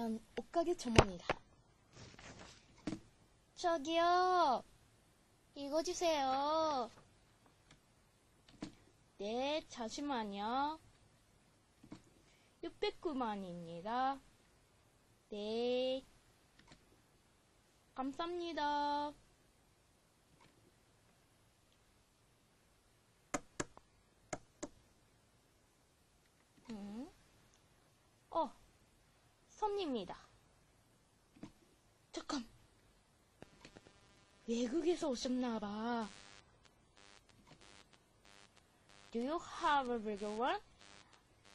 난 옷가게 전문이다. 저기요, 이거 주세요. 네, 잠시만요. 609만입니다. 네. 감사합니다. 음. 어, 손님이다. 잠깐. 외국에서 오셨나봐. Do you have a bigger one?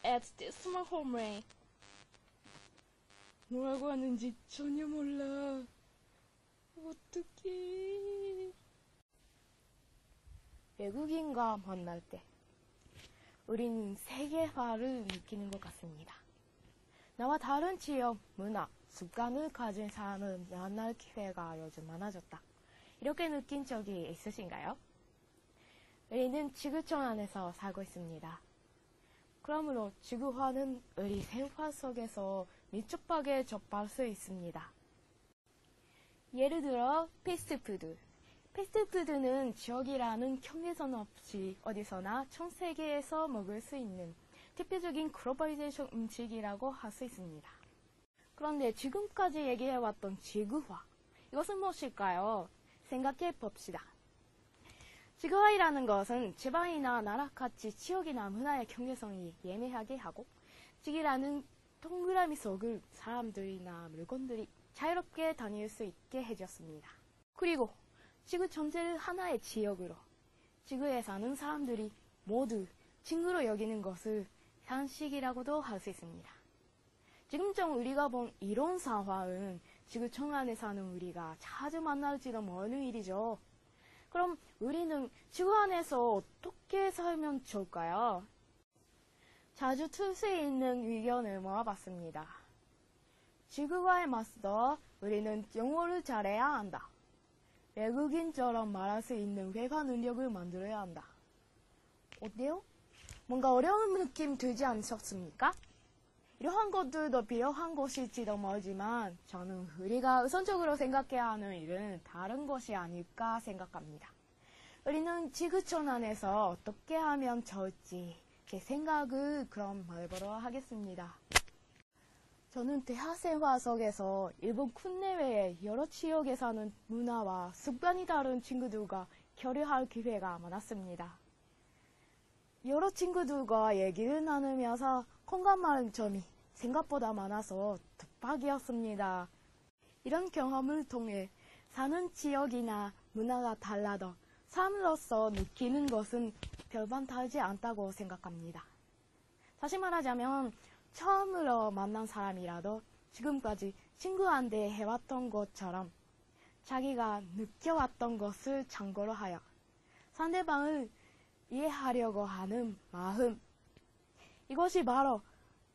At this small home ray. 뭐라고 하는지 전혀 몰라. 어떡해. 외국인과 만날 때, 우리는 세계화를 느끼는 것 같습니다. 나와 다른 지역, 문화, 습관을 가진 사람을 만날 기회가 요즘 많아졌다. 이렇게 느낀 적이 있으신가요? 우리는 지구촌 안에서 살고 있습니다. 그러므로 지구화는 우리 생활 속에서 밀접하게 접할 수 있습니다. 예를 들어 패스트푸드. 패스트푸드는 지역이라는 경계선 없이 어디서나 전 세계에서 먹을 수 있는 대표적인 globalization 음식이라고 할 수 있습니다. 그런데 지금까지 얘기해왔던 지구화. 이것은 무엇일까요? 생각해 봅시다. 지구화이라는 것은 지방이나 나라같이 지역이나 문화의 경계성이 애매하게 하고 지기라는 동그라미 속을 사람들이나 물건들이 자유롭게 다닐 수 있게 해줬습니다. 그리고 지구 전체를 하나의 지역으로 지구에 사는 사람들이 모두 친구로 여기는 것을 상식이라고도 할 수 있습니다. 지금쯤 우리가 본 이런 상황은 지구촌 안에 사는 우리가 자주 만날지도 모르는 일이죠. 그럼 우리는 지구 안에서 어떻게 살면 좋을까요? 자주 틀 수 있는 의견을 모아봤습니다. 지구와의 맞서 우리는 영어를 잘해야 한다. 외국인처럼 말할 수 있는 회화 능력을 만들어야 한다. 어때요? 뭔가 어려운 느낌 들지 않으셨습니까? 이러한 것들도 필요한 것일지도 모르지만 저는 우리가 우선적으로 생각해야 하는 일은 다른 것이 아닐까 생각합니다. 우리는 지구촌 안에서 어떻게 하면 좋을지 제 생각을 그럼 말해보도록 하겠습니다. 저는 대학생활 속에서 일본 국내외의 여러 지역에 사는 문화와 습관이 다른 친구들과 교류할 기회가 많았습니다. 여러 친구들과 얘기를 나누면서 공감하는 점이 생각보다 많아서 대박이었습니다. 이런 경험을 통해 사는 지역이나 문화가 달라도 사람으로서 느끼는 것은 별반 다르지 않다고 생각합니다. 다시 말하자면 처음으로 만난 사람이라도 지금까지 친구한테 해왔던 것처럼 자기가 느껴왔던 것을 참고로 하여 상대방을 이해하려고 하는 마음. 이것이 바로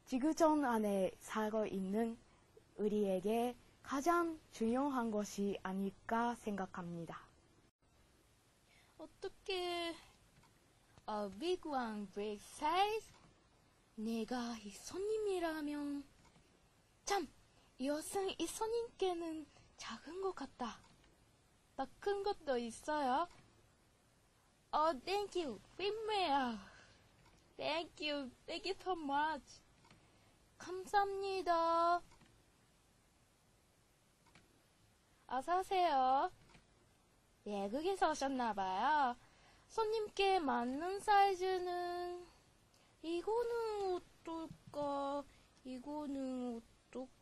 지구촌 안에 살고 있는 우리에게 가장 중요한 것이 아닐까 생각합니다. 어떻게 어, 미국한 브레이크 사이즈? 내가 이 손님이라면 참! 이 옷은 이 손님께는 작은 것 같다. 더 큰 것도 있어요. 어, thank you. 빅메야. Thank you. Thank you so much. 감사합니다. 어서오세요. 외국에서 오셨나봐요. 손님께 맞는 사이즈는 이거는 어떨까? 이거는 어떨까?